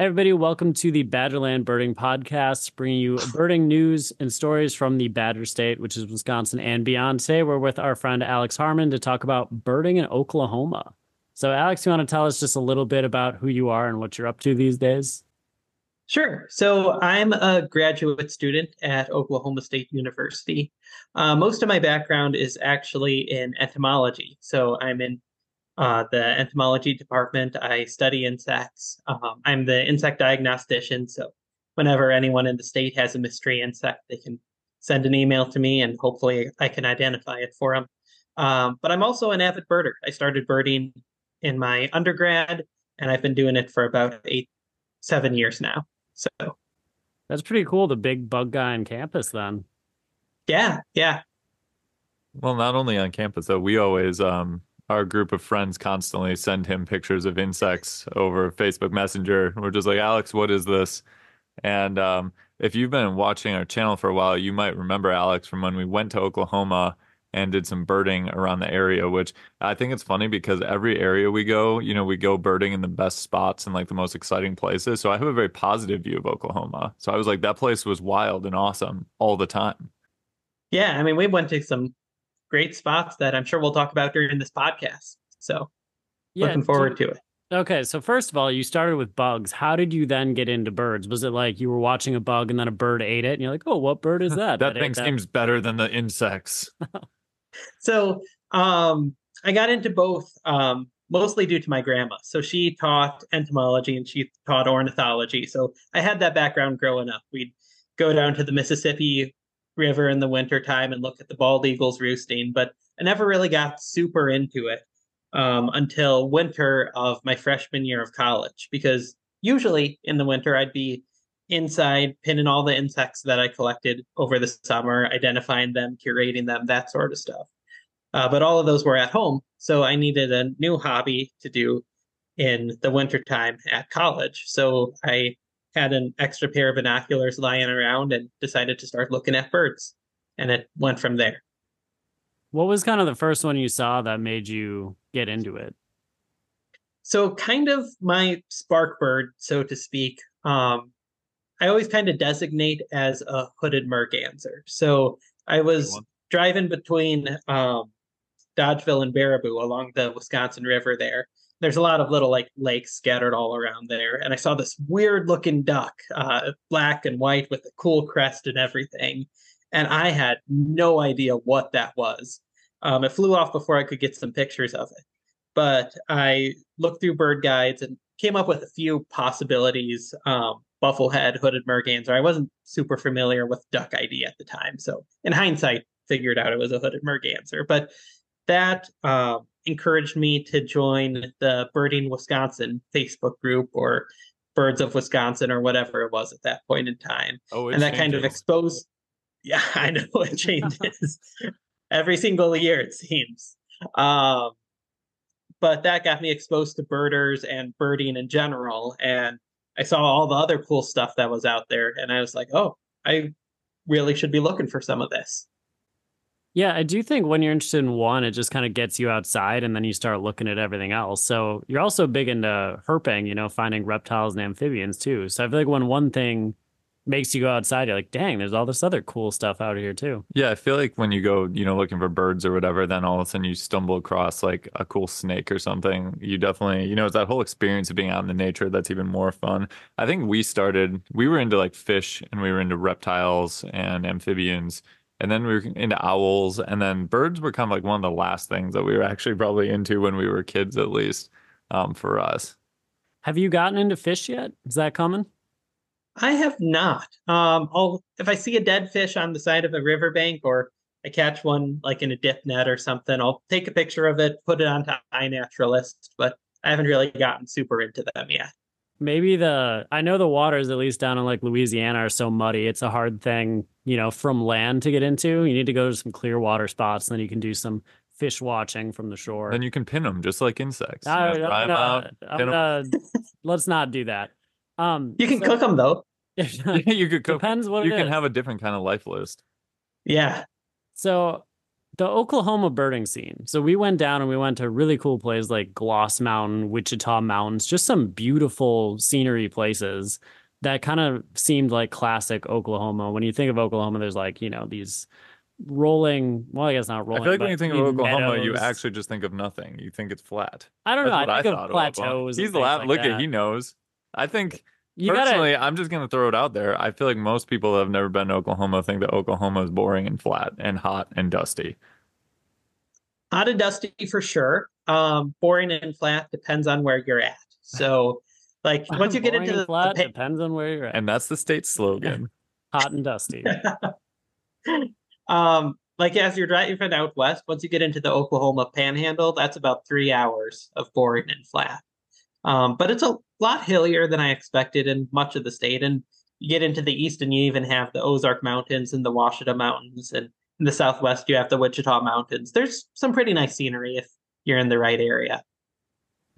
Everybody, welcome to the Badgerland Birding Podcast, bringing you birding news and stories from the Badger State, which is Wisconsin and beyond. Today, we're with our friend Alex Harman to talk about birding in Oklahoma. So, Alex, you want to tell us just a little bit about who you are and what you're up to these days? Sure. So, I'm a graduate student at Oklahoma State University. Uh, most of my background is actually in entomology. So, I'm in uh, the entomology department. I study insects. Um, I'm the insect diagnostician. So whenever anyone in the state has a mystery insect, they can send an email to me and hopefully I can identify it for them. Um, but I'm also an avid birder. I started birding in my undergrad and I've been doing it for about eight, seven years now. So that's pretty cool. The big bug guy on campus then. Yeah. Yeah. Well, not only on campus though, we always um our group of friends constantly send him pictures of insects over Facebook Messenger. We're just like, Alex, what is this? And um, if you've been watching our channel for a while, you might remember Alex from when we went to Oklahoma and did some birding around the area, which I think it's funny because every area we go, you know, we go birding in the best spots and like the most exciting places. So I have a very positive view of Oklahoma. So I was like, that place was wild and awesome all the time. Yeah. I mean, we went to some great spots that I'm sure we'll talk about during this podcast. So yeah, looking forward so, to it. Okay, so first of all, you started with bugs. How did you then get into birds? Was it like you were watching a bug and then a bird ate it, and you're like, "Oh, what bird is that?" that, that thing seems that? better than the insects. so, um, I got into both um, mostly due to my grandma. So she taught entomology and she taught ornithology. So I had that background growing up. We'd go down to the Mississippi river in the wintertime and look at the bald eagles roosting, but I never really got super into it um, until winter of my freshman year of college. Because usually in the winter, I'd be inside pinning all the insects that I collected over the summer, identifying them, curating them, that sort of stuff. Uh, but all of those were at home. So I needed a new hobby to do in the wintertime at college. So I had an extra pair of binoculars lying around and decided to start looking at birds. And it went from there. What was kind of the first one you saw that made you get into it? So, kind of my spark bird, so to speak. Um, I always kind of designate as a hooded merganser. So, I was driving between um, Dodgeville and Baraboo along the Wisconsin River there, there's a lot of little like lakes scattered all around there. And I saw this weird looking duck, uh, black and white with a cool crest and everything. And I had no idea what that was. Um, it flew off before I could get some pictures of it. But I looked through bird guides and came up with a few possibilities. Um, bufflehead, hooded merganser. I wasn't super familiar with duck ID at the time. So in hindsight, figured out it was a hooded merganser. But that um, encouraged me to join the Birding Wisconsin Facebook group or Birds of Wisconsin or whatever it was at that point in time. Oh, and that changes. kind of exposed. Yeah, I know it changes every single year, it seems. Um, but that got me exposed to birders and birding in general. And I saw all the other cool stuff that was out there. And I was like, oh, I really should be looking for some of this. Yeah, I do think when you're interested in one, it just kind of gets you outside and then you start looking at everything else. So you're also big into herping, you know, finding reptiles and amphibians too. So I feel like when one thing makes you go outside, you're like, dang, there's all this other cool stuff out here too. Yeah, I feel like when you go, you know, looking for birds or whatever, then all of a sudden you stumble across like a cool snake or something. You definitely, you know, it's that whole experience of being out in the nature that's even more fun. I think we started, we were into like fish and we were into reptiles and amphibians and then we were into owls and then birds were kind of like one of the last things that we were actually probably into when we were kids at least um, for us. Have you gotten into fish yet? Is that coming i have not. Um i'll if i see a dead fish on the side of a riverbank or i catch one like in a dip net or something i'll take a picture of it put it onto iNaturalist but i haven't really gotten super into them yet maybe the I know the waters at least down in like Louisiana are so muddy. It's a hard thing, you know, from land to get into. You need to go to some clear water spots, and then you can do some fish watching from the shore. Then you can pin them just like insects. I, you know, I'm gonna, I'm gonna, let's not do that. Um, you can so, cook them though. you could cook. Depends what you can is. have a different kind of life list. Yeah. So the Oklahoma birding scene. So we went down and we went to really cool places like Gloss Mountain, Wichita Mountains, just some beautiful scenery places that kind of seemed like classic Oklahoma. When you think of Oklahoma, there's like, you know, these rolling, well, I guess not rolling. I feel like when you think of Oklahoma, you actually just think of nothing. You think it's flat. I don't know. That's what I think thought of plateaus. and He's things laugh. like Look that. at he knows. I think You personally, gotta, I'm just gonna throw it out there. I feel like most people that have never been to Oklahoma think that Oklahoma is boring and flat and hot and dusty. Hot and dusty for sure. Um, boring and flat depends on where you're at. So, like once you get into the, flat, the depends on where you're at. And that's the state slogan. Hot and dusty. um, like as you're driving from out west, once you get into the Oklahoma Panhandle, that's about three hours of boring and flat. Um, but it's a lot hillier than I expected in much of the state. And you get into the east, and you even have the Ozark Mountains and the Ouachita Mountains, and in the southwest, you have the Wichita Mountains. There's some pretty nice scenery if you're in the right area.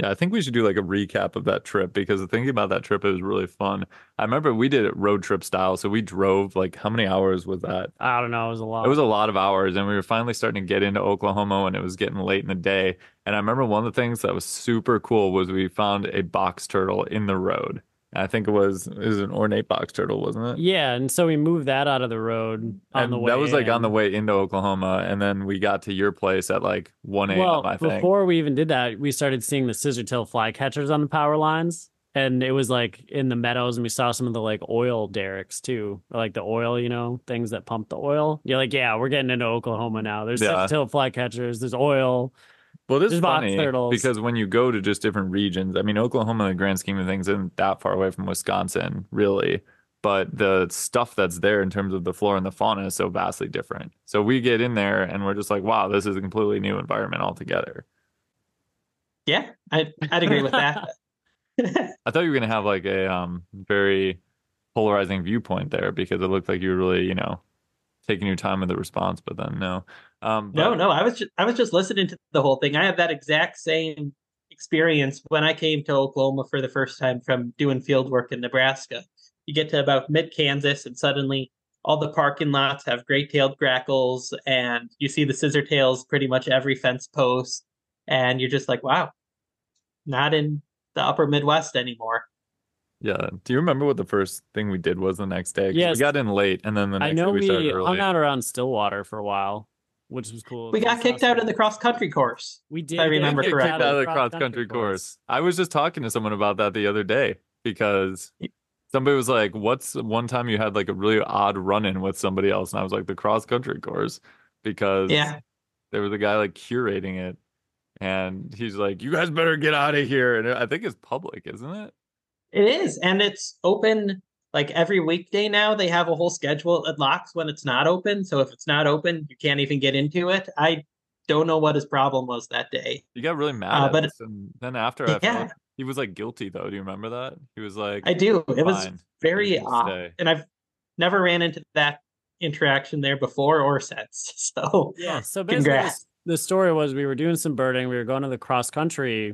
Yeah, I think we should do like a recap of that trip because thinking about that trip, it was really fun. I remember we did it road trip style. So we drove like how many hours was that? I don't know. It was a lot. It was a lot of hours, and we were finally starting to get into Oklahoma and it was getting late in the day. And I remember one of the things that was super cool was we found a box turtle in the road. I think it was it was an ornate box turtle, wasn't it? Yeah, and so we moved that out of the road on and the way. that was like on the way into Oklahoma, and then we got to your place at like one a.m. Well, I think. before we even did that, we started seeing the scissor tail flycatchers on the power lines, and it was like in the meadows, and we saw some of the like oil derricks too, like the oil, you know, things that pump the oil. You're like, yeah, we're getting into Oklahoma now. There's Yeah. scissor tail flycatchers. There's oil. Well, this is There's box funny turtles. because when you go to just different regions, I mean, Oklahoma, in the grand scheme of things, isn't that far away from Wisconsin, really. But the stuff that's there in terms of the flora and the fauna is so vastly different. So we get in there and we're just like, wow, this is a completely new environment altogether. Yeah, I'd, I'd agree with that. I thought you were going to have like a um, very polarizing viewpoint there because it looked like you were really, you know, taking your time with the response, but then no. Um, No, but- no, I was just I was just listening to the whole thing. I had that exact same experience when I came to Oklahoma for the first time from doing field work in Nebraska. You get to about mid Kansas and suddenly all the parking lots have great-tailed grackles and you see the scissor tails pretty much every fence post and you're just like, wow, not in the upper Midwest anymore. Yeah. Do you remember what the first thing we did was the next day? 'Cause Yes. We got in late and then the next I know day we, we, started early. hung out around Stillwater for a while, which was cool. We got kicked out in the cross country course. We did. I get remember Get kicked kicked correctly. out of the cross country course. I was just talking to someone about that the other day because somebody was like, "What's one time you had like a really odd run-in with somebody else?" And I was like, "The cross country course," because Yeah. there was a guy like curating it, and he's like, "You guys better get out of here." And I think it's public, isn't it? It is, and it's open like every weekday now. They have a whole schedule. It locks when it's not open. So if it's not open, you can't even get into it. I don't know what his problem was that day. You got really mad Uh, at but- us, and then after I Yeah. felt he was like guilty though. Do you remember that? He was like, I do. It was very odd, stay. and I've never ran into that interaction there before or since. So Yeah. So basically, Congrats. the story was we were doing some birding. We were going to the cross country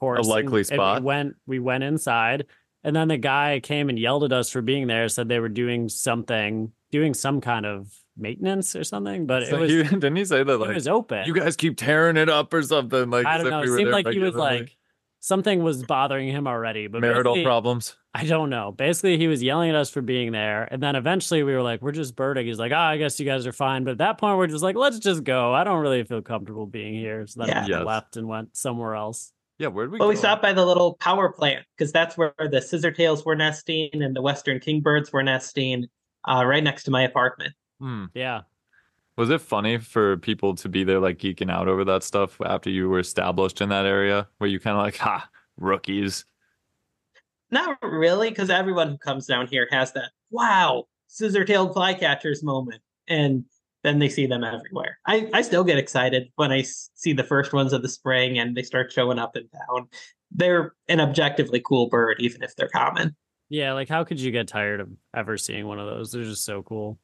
course. and- likely and spot. We went. We went inside, and then the guy came and yelled at us for being there. Said they were doing something, doing some kind of maintenance or something. But So it was he, didn't he say that like it was open. you guys keep tearing it up or something? Like I don't know. we It were seemed there like he was like something was bothering him already. But marital basically- problems. I don't know. Basically, he was yelling at us for being there. And then eventually we were like, we're just birding. He's like, oh, I guess you guys are fine. But at that point, we're just like, let's just go. I don't really feel comfortable being here. So then Yeah. we Yes. left and went somewhere else. Yeah, where'd we Well, go? we stopped by the little power plant because that's where the scissor tails were nesting and the western kingbirds were nesting, uh, right next to my apartment. Hmm. Yeah. Was it funny for people to be there like geeking out over that stuff after you were established in that area where you kind of like, ha, rookies. Not really, because everyone who comes down here has that wow scissor-tailed flycatchers moment, and then they see them everywhere. I I still get excited when I see the first ones of the spring and they start showing up in town. They're an objectively cool bird, even if they're common. Yeah. Like, how could you get tired of ever seeing one of those? They're just so cool.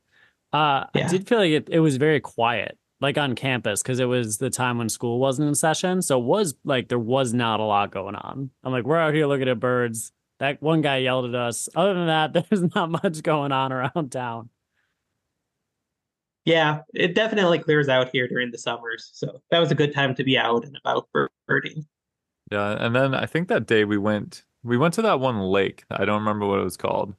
Uh, I did feel like it, it was very quiet, like on campus, because it was the time when school wasn't in session. So it was like there was not a lot going on. I'm like, we're out here looking at birds. That one guy yelled at us. Other than that, there's not much going on around town. Yeah, it definitely clears out here during the summers. So that was a good time to be out and about birding. Yeah, and then I think that day we went we went to that one lake. I don't remember what it was called.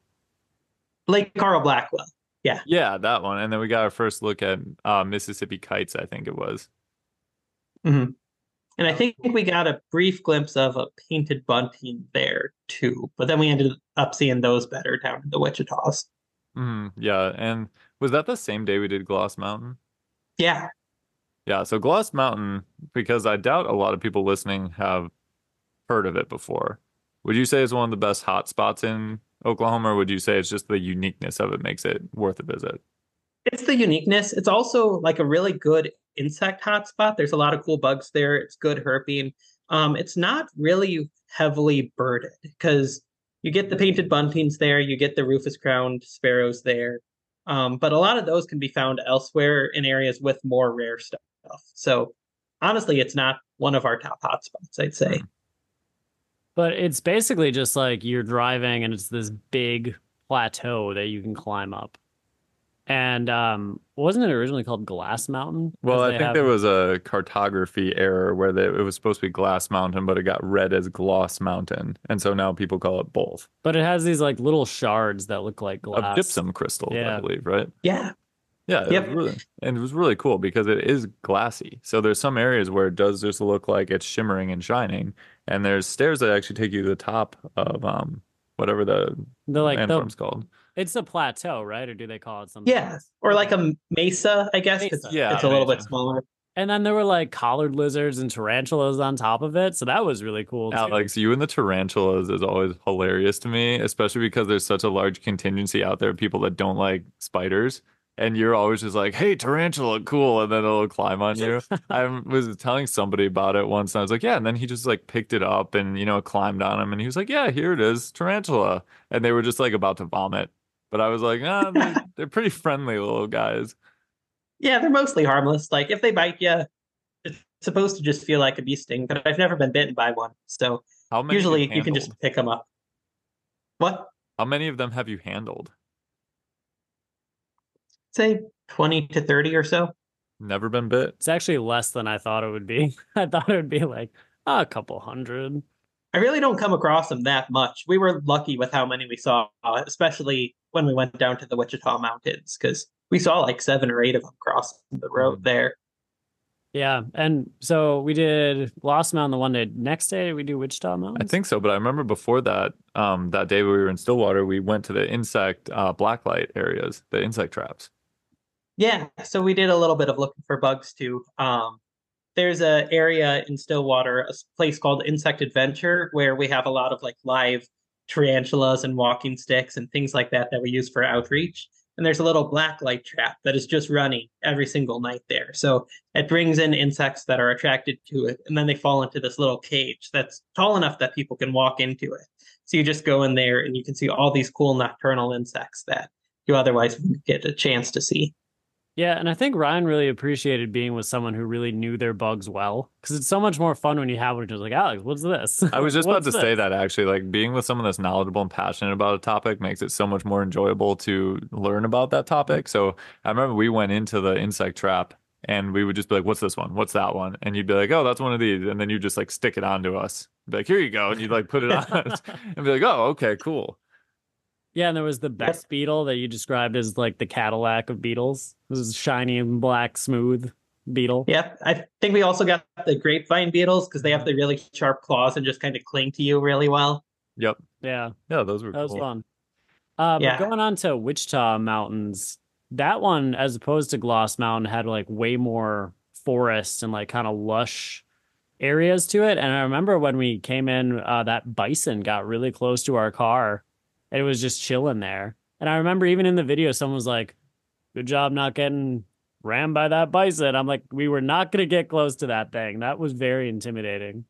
Lake Carl Blackwell. Yeah. Yeah, that one. And then we got our first look at uh, Mississippi kites, I think it was. Mm-hmm. And I think we got a brief glimpse of a painted bunting there too, but then we ended up seeing those better down in the Wichitas. Mm, yeah, and was that the same day we did Gloss Mountain? Yeah. Yeah, so Gloss Mountain, because I doubt a lot of people listening have heard of it before. Would you say it's one of the best hot spots in Oklahoma, or would you say it's just the uniqueness of it makes it worth a visit? It's the uniqueness. It's also like a really good insect hotspot. There's a lot of cool bugs there. It's good herping. Um, it's not really heavily birded because you get the painted buntings there, you get the rufous crowned sparrows there. Um, but a lot of those can be found elsewhere in areas with more rare stuff. So honestly, it's not one of our top hotspots, I'd say. But it's basically just like you're driving and it's this big plateau that you can climb up. And um, wasn't it originally called Glass Mountain? Well, I think have... there was a cartography error where they, it was supposed to be Glass Mountain, but it got read as Gloss Mountain, and so now people call it both. But it has these like little shards that look like glass of gypsum crystals, yeah. I believe, right? Yeah. Yeah, yep. really, and it was really cool because it is glassy. So there's some areas where it does just look like it's shimmering and shining, and there's stairs that actually take you to the top of um whatever the the like landform's the, called. It's a plateau, right? Or do they call it something? Yeah, else? or like a mesa, I guess. Mesa. Yeah, it's a little bit smaller. And then there were like collared lizards and tarantulas on top of it, so that was really cool. Too. Alex, you and the tarantulas is always hilarious to me, especially because there's such a large contingency out there of people that don't like spiders and you're always just like, "Hey, tarantula, cool," and then it'll climb on you. I was telling somebody about it once, and I was like, "Yeah," and then he just like picked it up and you know climbed on him, and he was like, "Yeah, here it is, tarantula," and they were just like about to vomit, but I was like, "Ah, they're, they're pretty friendly little guys." Yeah, they're mostly harmless. Like if they bite you, it's supposed to just feel like a bee sting, but I've never been bitten by one, so usually you can just pick them up. What? How many of them have you handled? say 20 to 30 or so. Never been bit. It's actually less than I thought it would be. I thought it would be like oh, a couple hundred. I really don't come across them that much. We were lucky with how many we saw, especially when we went down to the Wichita Mountains, because we saw like seven or eight of them crossing the road mm. there. Yeah, and so we did Gloss Mountain the one day. Next day we do Wichita Mountain. I think so, but I remember before that, um, that day we were in Stillwater, we went to the insect uh, blacklight areas, the insect traps. Yeah, so we did a little bit of looking for bugs too. Um, there's a area in Stillwater, a place called Insect Adventure, where we have a lot of like live tarantulas and walking sticks and things like that that we use for outreach. And there's a little black light trap that is just running every single night there. So it brings in insects that are attracted to it, and then they fall into this little cage that's tall enough that people can walk into it. So you just go in there and you can see all these cool nocturnal insects that you otherwise wouldn't get a chance to see. Yeah, and I think Ryan really appreciated being with someone who really knew their bugs well because it's so much more fun when you have one who's like, Alex, what's this? I was just about to this? say that actually. Like being with someone that's knowledgeable and passionate about a topic makes it so much more enjoyable to learn about that topic. So I remember we went into the insect trap and we would just be like, what's this one? What's that one? And you'd be like, oh, that's one of these. And then you just like stick it onto us. Be like, here you go. And you'd like put it on us and be like, oh, okay, cool. Yeah, and there was the best beetle that you described as like the Cadillac of beetles. This is shiny and black, smooth beetle. Yeah, I think we also got the grapevine beetles because they have the really sharp claws and just kind of cling to you really well. Yep. Yeah. Yeah, those were that cool. was fun. Uh, yeah. going on to Wichita Mountains, that one, as opposed to Gloss Mountain, had like way more forest and like kind of lush areas to it. And I remember when we came in, uh, that bison got really close to our car and it was just chilling there. And I remember even in the video, someone was like, "Good job not getting rammed by that bison." I'm like, "We were not going to get close to that thing. That was very intimidating."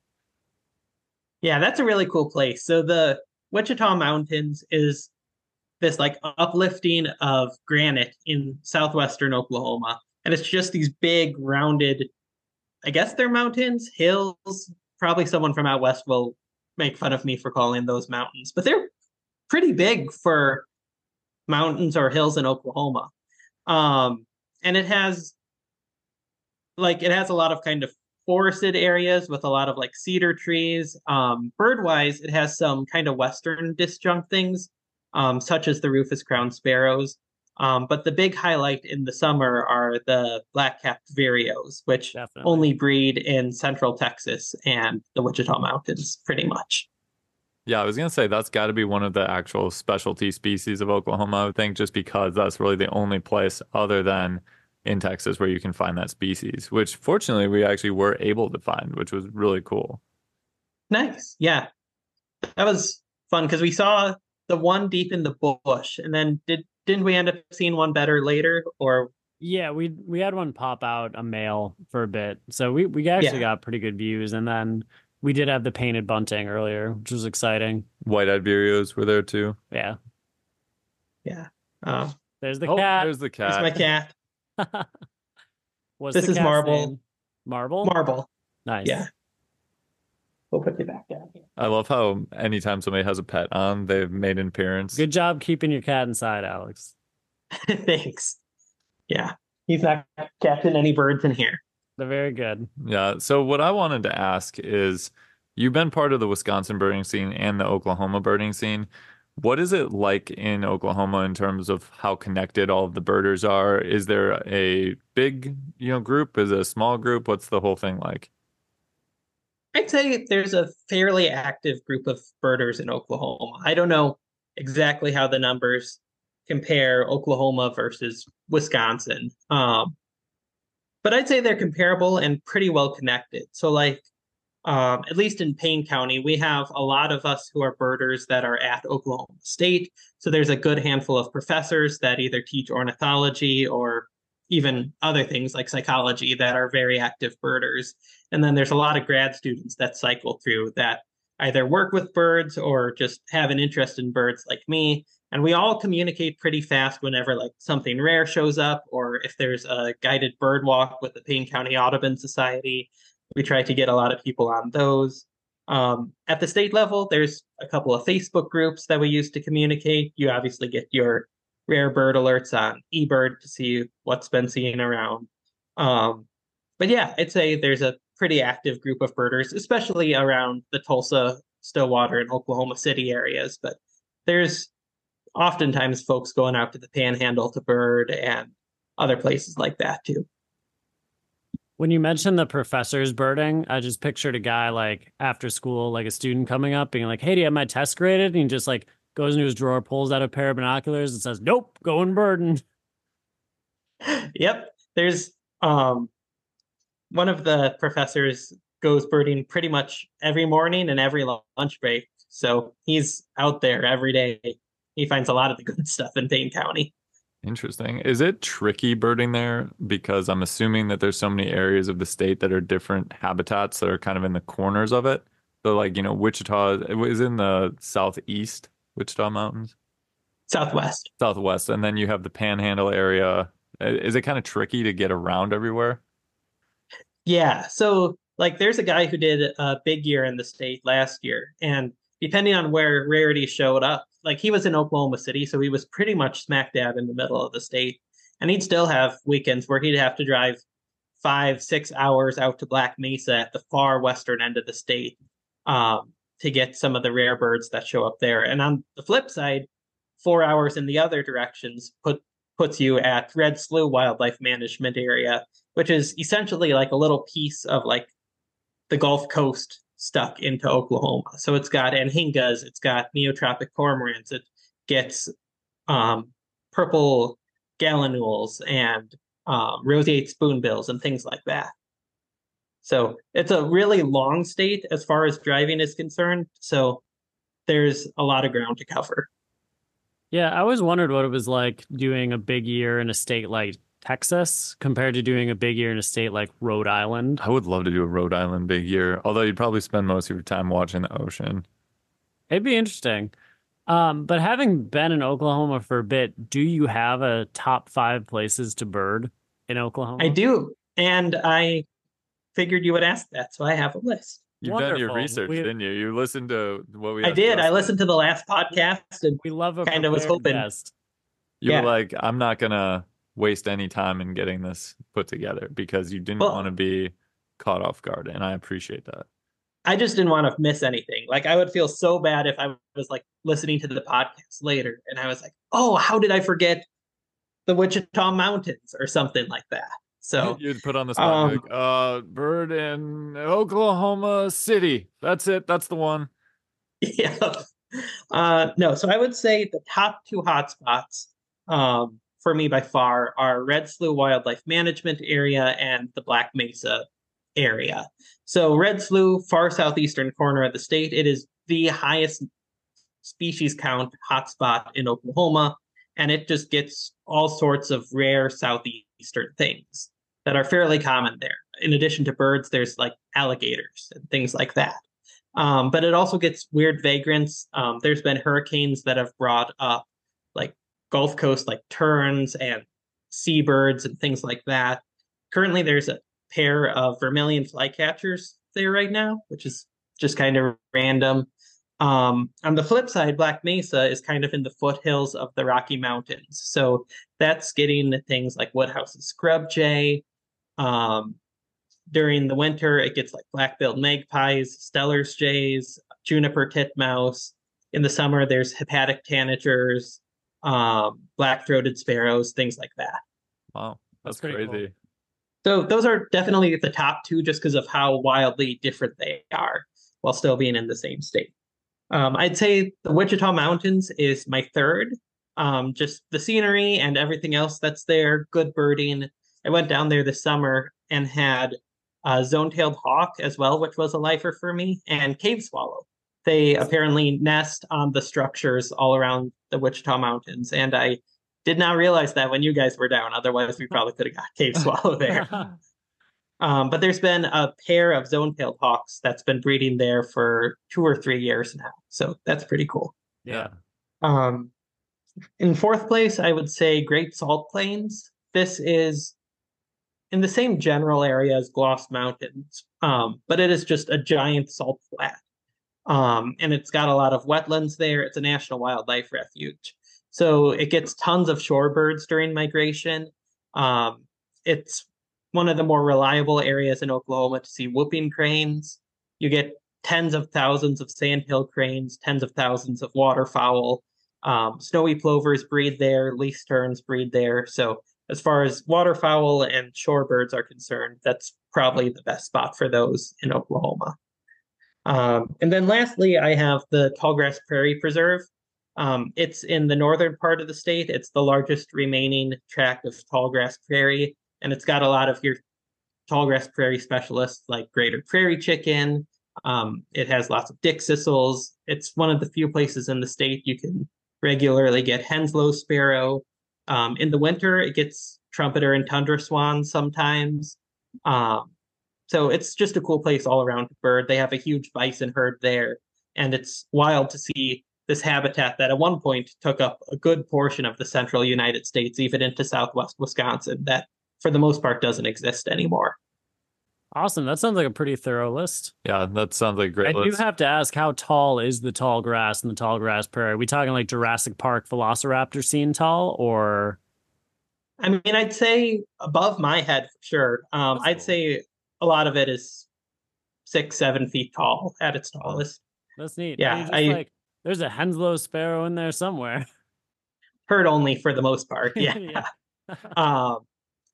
Yeah, that's a really cool place. So the Wichita Mountains is this like uplifting of granite in southwestern Oklahoma, and it's just these big rounded. I guess they're mountains, hills. Probably someone from out west will make fun of me for calling those mountains, but they're pretty big for mountains or hills in Oklahoma. Um, and it has like it has a lot of kind of forested areas with a lot of like cedar trees. Um, bird wise, it has some kind of western disjunct things, um, such as the rufous crowned sparrows. Um, but the big highlight in the summer are the black-capped vireos, which Definitely. only breed in central Texas and the Wichita Mountains, pretty much. Yeah, I was gonna say that's got to be one of the actual specialty species of Oklahoma. I would think just because that's really the only place other than in Texas where you can find that species, which fortunately we actually were able to find, which was really cool. Nice. Yeah. That was fun because we saw the one deep in the bush and then did didn't we end up seeing one better later or Yeah, we we had one pop out a male for a bit, so we we actually Yeah. got pretty good views, and then we did have the painted bunting earlier, which was exciting. White-eyed vireos were there too. Yeah, Yeah. Oh. there's the oh, cat. there's the here's cat. my cat What's This the is Marble. name? Marble. marble nice. yeah we'll put you back down here I love how anytime somebody has a pet on, they've made an appearance. Good job keeping your cat inside, Alex. thanks yeah he's not catching any birds in here They're very good. Yeah. So what I wanted to ask is you've been part of the Wisconsin birding scene and the Oklahoma birding scene. What is it like in Oklahoma in terms of how connected all of the birders are? Is there a big, you know, group? Is it a small group? What's the whole thing like? I'd say there's a fairly active group of birders in Oklahoma. I don't know exactly how the numbers compare Oklahoma versus Wisconsin. Um, but I'd say they're comparable and pretty well connected. So, like, um, at least in Payne County, we have a lot of us who are birders that are at Oklahoma State. So, there's a good handful of professors that either teach ornithology or even other things like psychology that are very active birders. And then there's a lot of grad students that cycle through that either work with birds or just have an interest in birds like me. And we all communicate pretty fast whenever like something rare shows up or if there's a guided bird walk with the Payne County Audubon Society. We try to get a lot of people on those. Um, at the state level, there's a couple of Facebook groups that we use to communicate. You obviously get your rare bird alerts on eBird to see what's been seen around. Um, but yeah, I'd say there's a pretty active group of birders, especially around the Tulsa, Stillwater, and Oklahoma City areas. But there's oftentimes folks going out to the Panhandle to bird and other places like that too. When you mentioned the professors birding, I just pictured a guy like after school, like a student coming up, being like, "Hey, do you have my test graded?" And he just like goes into his drawer, pulls out a pair of binoculars, and says, "Nope, going birding." yep. There's um one of the professors goes birding pretty much every morning and every lunch break. So he's out there every day. He finds a lot of the good stuff in Payne County. Interesting. Is it tricky birding there? Because I'm assuming that there's so many areas of the state that are different habitats that are kind of in the corners of it. So, like, you know, Wichita is in the southeast, Wichita Mountains, Southwest. southwest, and then you have the Panhandle area. Is it kind of tricky to get around everywhere? Yeah. So like there's a guy who did a big year in the state last year. And depending on where rarity showed up, like he was in Oklahoma City, so he was pretty much smack dab in the middle of the state. And he'd still have weekends where he'd have to drive five, six hours out to Black Mesa at the far western end of the state um, to get some of the rare birds that show up there. And on the flip side, four hours in the other directions put puts you at Red Slough Wildlife Management Area, which is essentially like a little piece of like the Gulf Coast stuck into Oklahoma. So it's got anhingas, it's got neotropic cormorants, it gets um, purple gallinules and um, roseate spoonbills and things like that. So it's a really long state as far as driving is concerned. So there's a lot of ground to cover. Yeah, I always wondered what it was like doing a big year in a state like Texas compared to doing a big year in a state like Rhode Island. I would love to do a Rhode Island big year, although you'd probably spend most of your time watching the ocean. It'd be interesting. Um, but having been in Oklahoma for a bit, do you have a top five places to bird in Oklahoma? I do. And I figured you would ask that. So I have a list. You've done your research, We- didn't you? You listened to what we I did. I listened to the last podcast and We love a Kinda was hoping- guest. You Yeah. were like, I'm not gonna waste any time in getting this put together because you didn't Well- want to be caught off guard, and I appreciate that. I just didn't want to miss anything. Like I would feel so bad if I was like listening to the podcast later and I was like, "Oh, how did I forget the Wichita Mountains or something like that?" So You'd put on the spot um, like, uh, bird in Oklahoma City. That's it. That's the one. yeah, uh, no. So I would say the top two hotspots um, for me by far are Red Slough Wildlife Management Area and the Black Mesa area. So Red Slough, far southeastern corner of the state, it is the highest species count hotspot in Oklahoma, and it just gets all sorts of rare southeastern things that are fairly common there. In addition to birds, there's like alligators and things like that. Um, but it also gets weird vagrants. Um, there's been hurricanes that have brought up like Gulf Coast like terns and seabirds and things like that. Currently, there's a pair of vermilion flycatchers there right now, which is just kind of random. Um, on the flip side, Black Mesa is kind of in the foothills of the Rocky Mountains. So that's getting things like Woodhouse's scrub jay. Um, during the winter, it gets like black-billed magpies, Steller's jays, juniper titmouse. In the summer, there's hepatic tanagers, um, black-throated sparrows, things like that. Wow, that's, That's crazy. cool. So those are definitely the top two, just because of how wildly different they are, while still being in the same state. Um, I'd say the Wichita Mountains is my third. Um, just the scenery and everything else that's there, good birding. I went down there this summer and had uh, zone-tailed hawk as well, which was a lifer for me, and cave swallow. They apparently nest on the structures all around the Wichita Mountains, and I did not realize that when you guys were down. Otherwise, we probably could have got cave swallow there. Um, but there's been a pair of zone-tailed hawks that's been breeding there for two or three years now, so that's pretty cool. yeah. Um, in fourth place, I would say Great Salt Plains. This is in the same general area as Gloss Mountains, um, but it is just a giant salt flat. Um, and it's got a lot of wetlands there. It's a national wildlife refuge. So it gets tons of shorebirds during migration. Um, it's one of the more reliable areas in Oklahoma to see whooping cranes. You get tens of thousands of sandhill cranes, tens of thousands of waterfowl. Um, snowy plovers breed there, least terns breed there. So as far as waterfowl and shorebirds are concerned, that's probably the best spot for those in Oklahoma. Um, and then lastly, I have the Tallgrass Prairie Preserve. Um, it's in the northern part of the state. It's the largest remaining tract of tallgrass prairie, and it's got a lot of your tallgrass prairie specialists like greater prairie chicken. Um, it has lots of dickcissels. It's one of the few places in the state you can regularly get Henslow sparrow. Um, in the winter, it gets trumpeter and tundra swans sometimes. Um, so it's just a cool place all around to bird. They have a huge bison herd there, and it's wild to see this habitat that at one point took up a good portion of the central United States, even into southwest Wisconsin, that for the most part doesn't exist anymore. Awesome. That sounds like a pretty thorough list. Yeah, that sounds like a great I do list. have to ask, how tall is the tall grass in the tall grass prairie? Are we talking like Jurassic Park Velociraptor scene tall, or I mean, I'd say above my head for sure. Um, I'd cool. say a lot of it is six, seven feet tall at its tallest. that's neat? Yeah, I- like there's a Henslow sparrow in there somewhere. Heard only for the most part. Yeah. Yeah. um,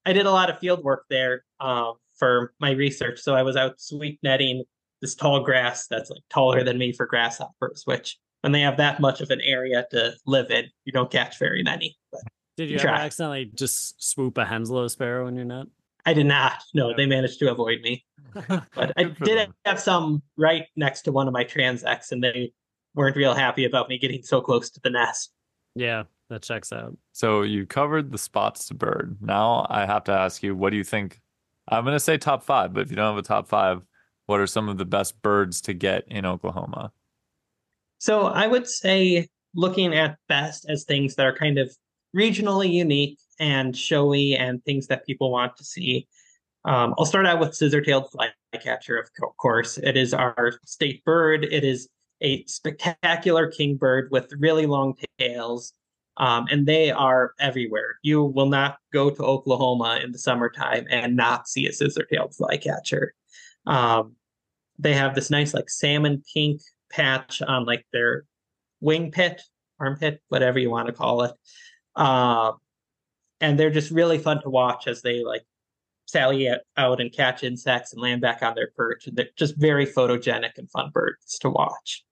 I did a lot of field work there um, for my research. So I was out sweep netting this tall grass that's like taller than me for grasshoppers, which when they have that much of an area to live in, you don't catch very many. But Did you You ever accidentally just swoop a Henslow sparrow in your net? I did not. No, Yeah. they managed to avoid me. But I did them. have some right next to one of my transects, and they weren't real happy about me getting so close to the nest. Yeah, that checks out. So you covered the spots to bird. Now I have to ask you, what do you think? I'm going to say top five, but if you don't have a top five, what are some of the best birds to get in Oklahoma? So I would say looking at best as things that are kind of regionally unique and showy and things that people want to see. Um, I'll start out with scissor-tailed flycatcher, of course. It is our state bird. It is a spectacular kingbird with really long tails. Um, and they are everywhere. You will not go to Oklahoma in the summertime and not see a scissor-tailed flycatcher. Um, they have this nice like salmon pink patch on like their wing pit, armpit, whatever you want to call it. Um, and they're just really fun to watch as they like sally out and catch insects and land back on their perch. And They're just very photogenic and fun birds to watch.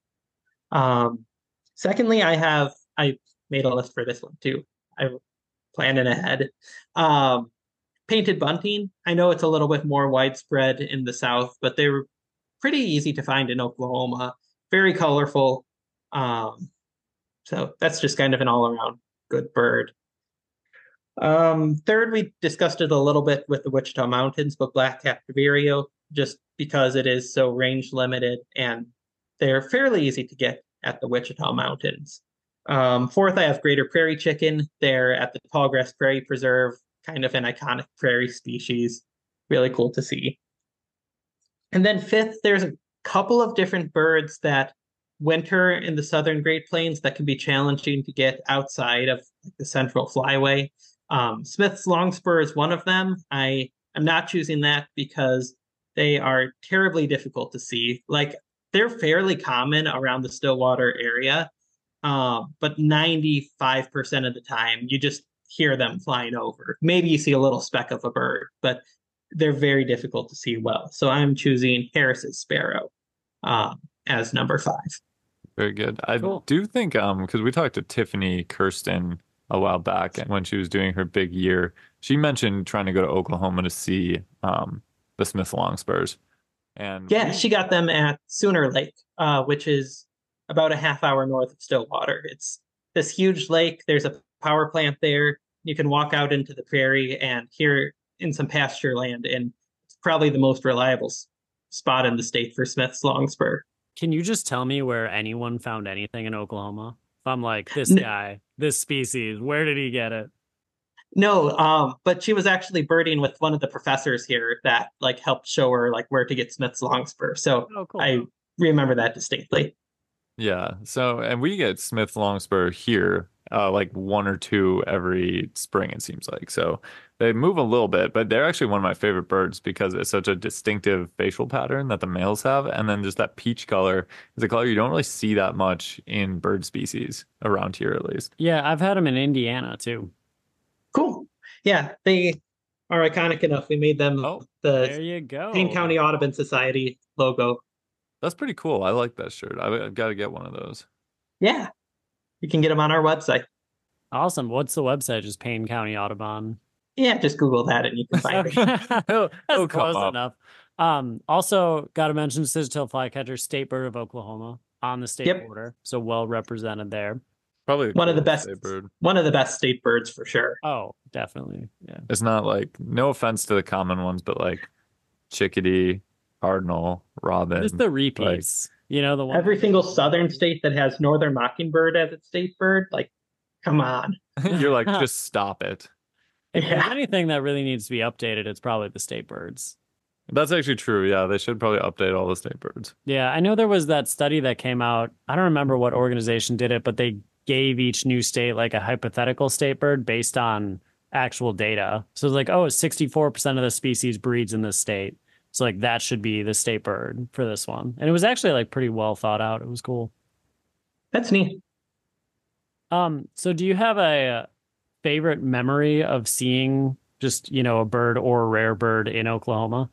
Um, secondly, I have I made a list for this one too. I planning ahead. Um, painted bunting. I know it's a little bit more widespread in the South, but they're pretty easy to find in Oklahoma. Very colorful. Um, so that's just kind of an all around good bird. Um, third, we discussed it a little bit with the Wichita Mountains, but black-capped vireo, just because it is so range limited and they're fairly easy to get at the Wichita Mountains. Um, fourth, I have greater prairie chicken. They're at the Tallgrass Prairie Preserve, kind of an iconic prairie species. Really cool to see. And then fifth, there's a couple of different birds that winter in the southern Great Plains that can be challenging to get outside of the central flyway. Um, Smith's longspur is one of them. I am not choosing that because they are terribly difficult to see. Like they're fairly common around the Stillwater area, uh, but 95% of the time you just hear them flying over. Maybe you see a little speck of a bird, but they're very difficult to see well. So I'm choosing Harris's sparrow um, as number five. Very good. I cool. do think um because we talked to Tiffany Kirsten a while back when she was doing her big year, she mentioned trying to go to Oklahoma to see um the Smith Longspurs. And yeah, she got them at Sooner Lake, uh, which is about a half hour north of Stillwater. It's this huge lake. There's a power plant there. You can walk out into the prairie and here in some pasture land, and it's probably the most reliable spot in the state for Smith's longspur. Can you just tell me where anyone found anything in Oklahoma? If I'm like this guy, this species, where did he get it? No, um, but she was actually birding with one of the professors here that like helped show her like where to get Smith's longspur. So oh, cool. I remember that distinctly. Yeah. So and we get Smith longspur here, uh, like one or two every spring. It seems like so they move a little bit, but they're actually one of my favorite birds because it's such a distinctive facial pattern that the males have. And then just that peach color is a color you don't really see that much in bird species around here, at least. Yeah, I've had them in Indiana too. Cool. Yeah, they are iconic enough. We made them oh, the there you go. Payne County Audubon Society logo. That's pretty cool. I like that shirt. I've got to get one of those. Yeah, you can get them on our website. Awesome. What's the website? Just Payne County Audubon. Yeah, just Google that and you can find it. oh, That's close up. enough. Um, also, got to mention scissor-tail flycatcher, state bird of Oklahoma, on the state yep. border, so well represented there. Probably one of the best bird. One of the best state birds for sure. Oh, definitely. Yeah. It's not like no offense to the common ones, but like chickadee, cardinal, robin. It's the repeats. Like, you know, the one every single southern state that has northern mockingbird as its state bird, like, come on. You're like, just stop it. If yeah. there's anything that really needs to be updated, it's probably the state birds. That's actually true. Yeah, they should probably update all the state birds. Yeah, I know there was that study that came out. I don't remember what organization did it, but they gave each new state like a hypothetical state bird based on actual data. So it's like, oh, 64% of the species breeds in this state. So like that should be the state bird for this one. And it was actually like pretty well thought out. It was cool. That's neat. Um, so do you have a favorite memory of seeing just, you know, a bird or a rare bird in Oklahoma?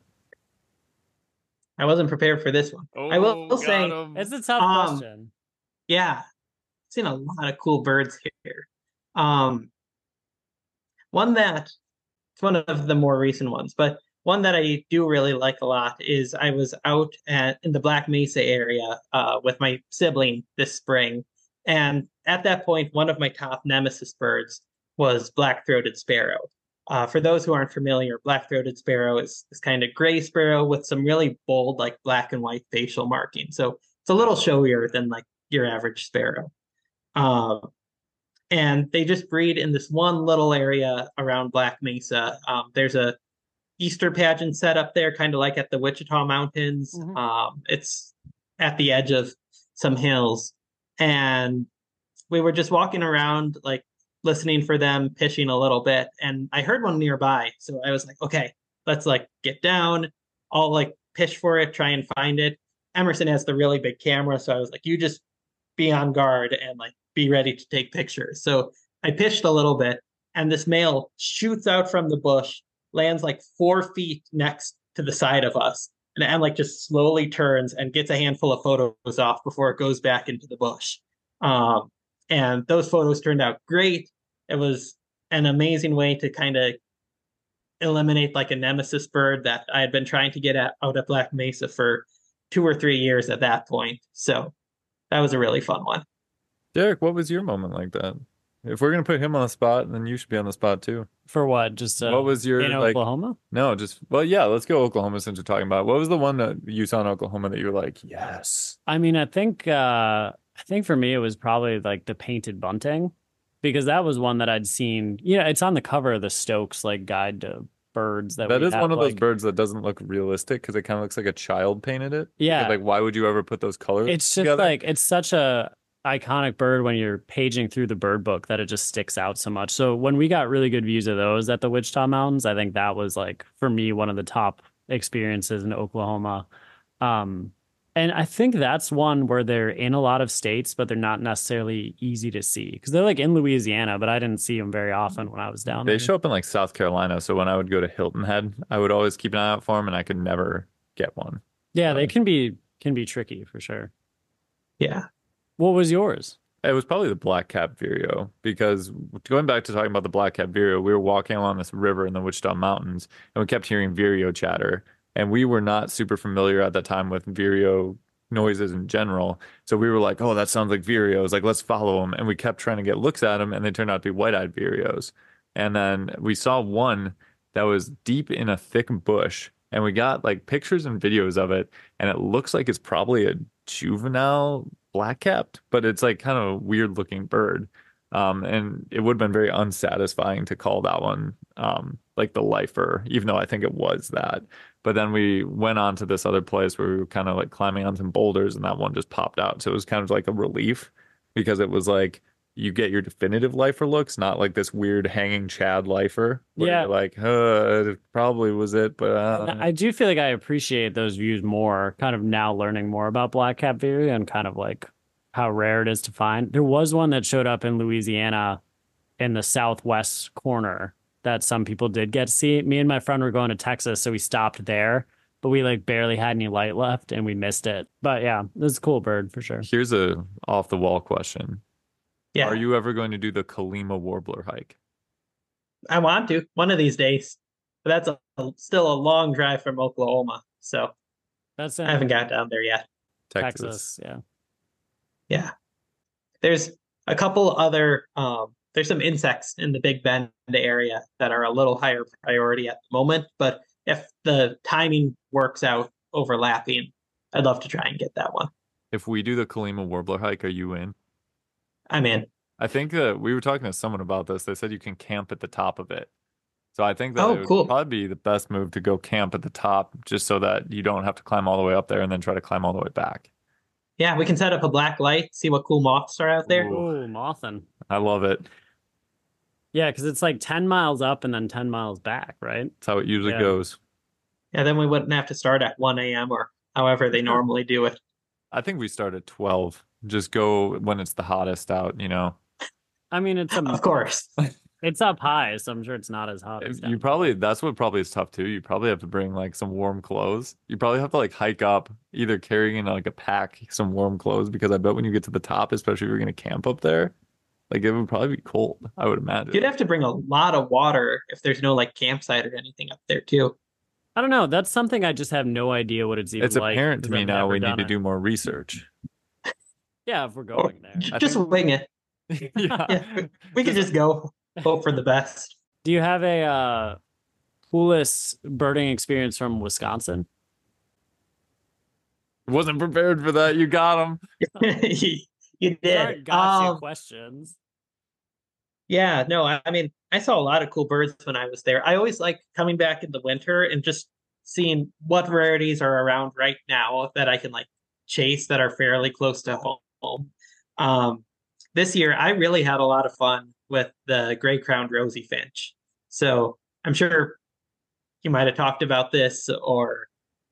I wasn't prepared for this one. Oh, I will, will say him. it's a tough um, question. Yeah. Seen a lot of cool birds here. Um one that it's one of the more recent ones, but one that I do really like a lot is I was out at in the Black Mesa area uh, with my sibling this spring, and at that point, one of my top nemesis birds was black-throated sparrow. Uh, for those who aren't familiar, black-throated sparrow is this kind of gray sparrow with some really bold, like black and white facial markings. So it's a little showier than like your average sparrow. Um, and they just breed in this one little area around Black Mesa. Um, there's a Easter pageant set up there, kind of like at the Wichita Mountains. Mm-hmm. Um, it's at the edge of some hills, and we were just walking around, like listening for them pitching a little bit and I heard one nearby. So I was like, okay, let's like get down. I'll like pitch for it, try and find it. Emerson has the really big camera. So I was like, you just be on guard and like be ready to take pictures. So I pitched a little bit and this male shoots out from the bush, lands like four feet next to the side of us. And, like just slowly turns and gets a handful of photos off before it goes back into the bush. Um, and those photos turned out great. It was an amazing way to kind of eliminate like a nemesis bird that I had been trying to get at out of Black Mesa for two or three years at that point. So that was a really fun one. Derek, what was your moment like that? If we're gonna put him on the spot, then you should be on the spot too. For what? Just uh, what was your in like, Oklahoma? No, just well, yeah. Let's go Oklahoma since we're talking about. It. What was the one that you saw in Oklahoma that you were like, yes? I mean, I think uh I think for me it was probably like the painted bunting because that was one that I'd seen. You know, it's on the cover of the Stokes like guide to birds. That that is have, one of like, those birds that doesn't look realistic because it kind of looks like a child painted it. Yeah, like why would you ever put those colors? It's just together? like it's such a iconic bird when you're paging through the bird book that it just sticks out so much. So when we got really good views of those at the Wichita Mountains, I think that was like for me one of the top experiences in Oklahoma. Um, and I think that's one where they're in a lot of states, but they're not necessarily easy to see because they're like in Louisiana, but I didn't see them very often when I was down they there. They show up in like South Carolina. So when I would go to Hilton Head, I would always keep an eye out for them, and I could never get one. yeah, they can be can be tricky for sure. Yeah. What was yours? It was probably the black cap vireo because going back to talking about the black cap vireo, we were walking along this river in the Wichita Mountains and we kept hearing vireo chatter. And we were not super familiar at that time with vireo noises in general. So we were like, oh, that sounds like vireos. Like, let's follow them. And we kept trying to get looks at them and they turned out to be white eyed vireos. And then we saw one that was deep in a thick bush and we got like pictures and videos of it. And it looks like it's probably a juvenile black capped, but it's like kind of a weird looking bird. Um, and it would have been very unsatisfying to call that one um, like the lifer, even though I think it was that. But then we went on to this other place where we were kind of like climbing on some boulders, and that one just popped out. So it was kind of like a relief because it was like you get your definitive lifer looks, not like this weird hanging Chad lifer. Yeah. like, uh, it probably was it, but uh, I do feel like I appreciate those views more, kind of now learning more about black cap vireo and kind of like how rare it is to find. There was one that showed up in Louisiana in the southwest corner that some people did get to see. Me and my friend were going to Texas, so we stopped there, but we like barely had any light left and we missed it. But yeah, this is a cool bird for sure. here's a off the wall question: Yeah. Are you ever going to do the Colima warbler hike? I want to one of these days. But that's a, a- still a long drive from Oklahoma. So That's in I haven't got down there yet. Texas. Texas. Yeah. Yeah. There's a couple other um there's some insects in the Big Bend area that are a little higher priority at the moment, but if the timing works out overlapping, I'd love to try and get that one. If we do the Colima warbler hike, are you in? I'm in. I think that we were talking to someone about this. They said you can camp at the top of it. So I think that Oh, it would cool. probably be the best move to go camp at the top just so that you don't have to climb all the way up there and then try to climb all the way back. Yeah, we can set up a black light, see what cool moths are out there. Ooh. Ooh, Mothin. I love it. Yeah, because it's like 10 miles up and then 10 miles back, right? That's how it usually Yeah. goes. Yeah, then we wouldn't have to start at 1 a.m. or however they normally do it. I think we start at 12. Just go when it's the hottest out, you know. I mean, it's a, Of course. it's up high, so I'm sure it's not as hot. As You down. probably that's what probably is tough too. You probably have to bring like some warm clothes. You probably have to like hike up, either carrying in like a pack some warm clothes because I bet when you get to the top, especially if you're gonna camp up there, like it would probably be cold. I would imagine. You'd have to bring a lot of water if there's no like campsite or anything up there too. I don't know. That's something I just have no idea what it's even it's like. apparent to me I've now we need done to it. do more research. Yeah, if we're Or going there. just think- wing it. yeah. Yeah, we can just go hope for the best. Do you have a uh, coolest birding experience from Wisconsin? Wasn't prepared for that. You got him. you, you These aren't did. gotcha Um, questions. Yeah, no, I, I mean, I saw a lot of cool birds when I was there. I always like coming back in the winter and just seeing what rarities are around right now that I can like chase that are fairly close to home. Um, this year I really had a lot of fun with the gray crowned rosy finch. So I'm sure you might have talked about this or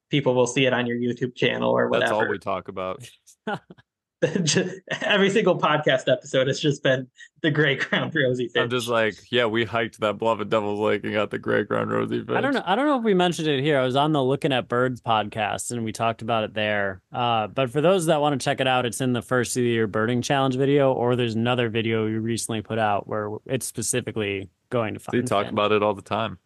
people will see it on your YouTube channel or whatever. That's all we talk about. Every single podcast episode has just been the gray crowned rosy finch. I'm just like, yeah, we hiked that bluff at Devil's Lake and got the gray crowned rosy finch. I don't know. I don't know if we mentioned it here. I was on the Looking at Birds podcast and we talked about it there. Uh, but for those that want to check it out, it's in the first of the year birding challenge video, or there's another video you recently put out where it's specifically going to find. We talk about it all the time.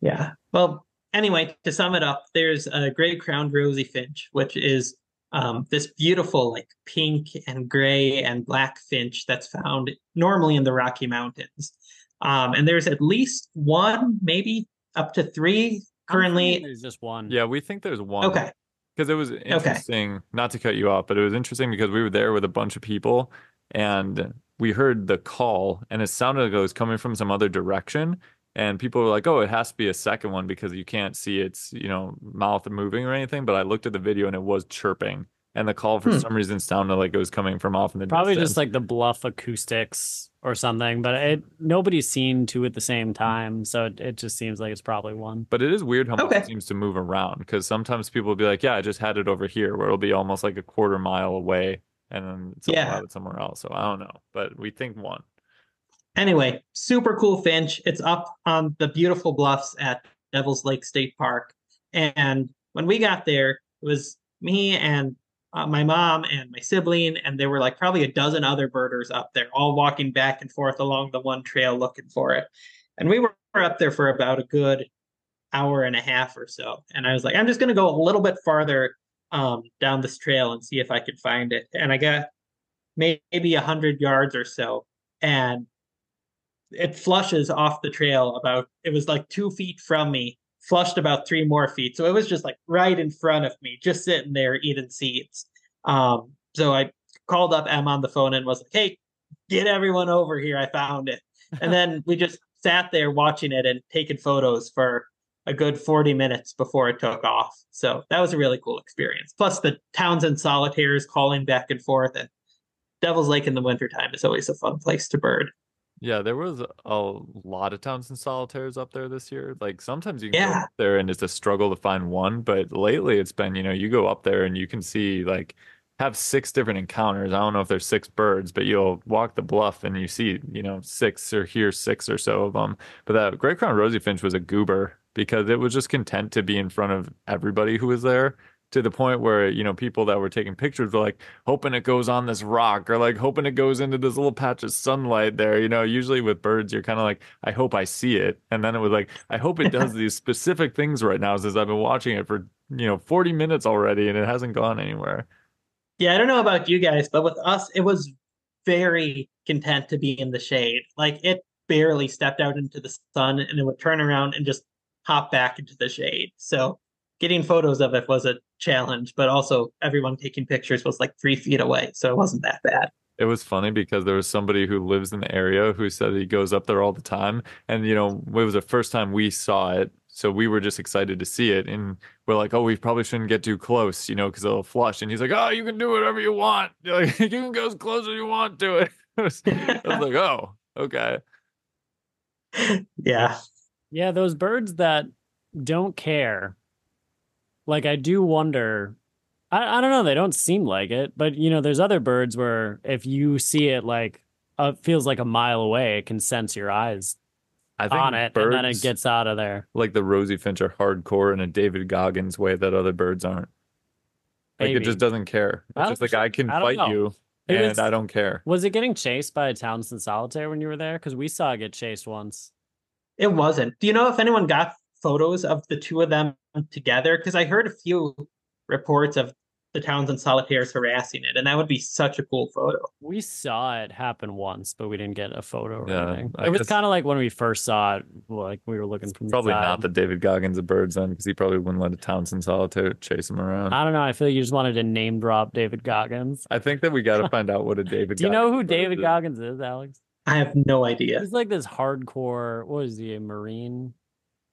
Yeah. Well, anyway, to sum it up, there's a gray crowned rosy finch, which is um, this beautiful like pink and gray and black finch that's found normally in the Rocky Mountains. Um, and there's at least one, maybe up to three currently. There's just one. Yeah, we think there's one. Okay. Because it was interesting, okay. not to cut you off, but it was interesting because we were there with a bunch of people and we heard the call and it sounded like it was coming from some other direction and people were like oh it has to be a second one because you can't see its you know mouth moving or anything but i looked at the video and it was chirping and the call for hmm. some reason sounded like it was coming from off in the probably distance. just like the bluff acoustics or something but it nobody's seen two at the same time so it, it just seems like it's probably one but it is weird how much it seems to move around because sometimes people will be like yeah i just had it over here where it'll be almost like a quarter mile away and then it's yeah. somewhere else so i don't know but we think one Anyway, super cool finch. It's up on the beautiful bluffs at Devil's Lake State Park. And when we got there, it was me and uh, my mom and my sibling, and there were like probably a dozen other birders up there, all walking back and forth along the one trail looking for it. And we were up there for about a good hour and a half or so. And I was like, I'm just going to go a little bit farther um, down this trail and see if I could find it. And I got maybe a hundred yards or so, and it flushes off the trail about it was like two feet from me flushed about three more feet. So it was just like right in front of me just sitting there eating seeds. Um so i called up em on the phone and was like hey get everyone over here. I found it. And then we just sat there watching it and taking photos for a good 40 minutes before it took off. So that was a really cool experience. Plus the townsend solitaires calling back and forth and devil's lake in the wintertime is always a fun place to bird yeah, there was a lot of Townsend solitaires up there this year. Like sometimes you can go up there and it's a struggle to find one, but lately it's been, you know, you go up there and you can see like have six different encounters. I don't know if there's six birds, but you'll walk the bluff and you see, you know, six or hear six or so of them. But that Gray Crown Rosy Finch was a goober because it was just content to be in front of everybody who was there to the point where you know people that were taking pictures were like hoping it goes on this rock or like hoping it goes into this little patch of sunlight there you know? Usually with birds you're kind of like i hope i see it and then it was like i hope it does these specific things right now since i've been watching it for you know 40 minutes already and it hasn't gone anywhere. Yeah i don't know about you guys but with us it was very content to be in the shade. Like it barely stepped out into the sun and it would turn around and just hop back into the shade. So getting photos of it was a challenge, but also everyone taking pictures was like three feet away, so it wasn't that bad. It was funny because there was somebody who lives in the area who said he goes up there all the time, and you know it was the first time we saw it, so we were just excited to see it, and we're like, oh, we probably shouldn't get too close, you know, because it'll flush. And he's like, oh, you can do whatever you want, like, you can go as close as you want to it. I was like, oh, okay. Yeah. Yeah, those birds that don't care like I do wonder. I, I don't know. They don't seem like it, but you know, there's other birds where if you see it like uh, feels like a mile away, it can sense your eyes I think on it, birds, and then it gets out of there. Like the rosy finch are hardcore in a David Goggins way that other birds aren't. Like Maybe. it just doesn't care. It's just like I can I fight know. you, and was, I don't care. Was it getting chased by a Townsend solitaire when you were there? Because we saw it get chased once. It wasn't. Do you know if anyone got photos of the two of them together? Because I heard a few reports of the Townsend solitaires harassing it, and that would be such a cool photo. We saw it happen once, but we didn't get a photo or yeah, anything. I it was kind of like when we first saw it, like we were looking from probably not the David Goggins of birds then, because he probably wouldn't let a Townsend solitaire chase him around. I don't know. I feel like you just wanted to name drop David Goggins. I think that we got to find out what a David. Do you know who David is. Goggins is, Alex? I have no idea. He's like this hardcore. What is he? A marine?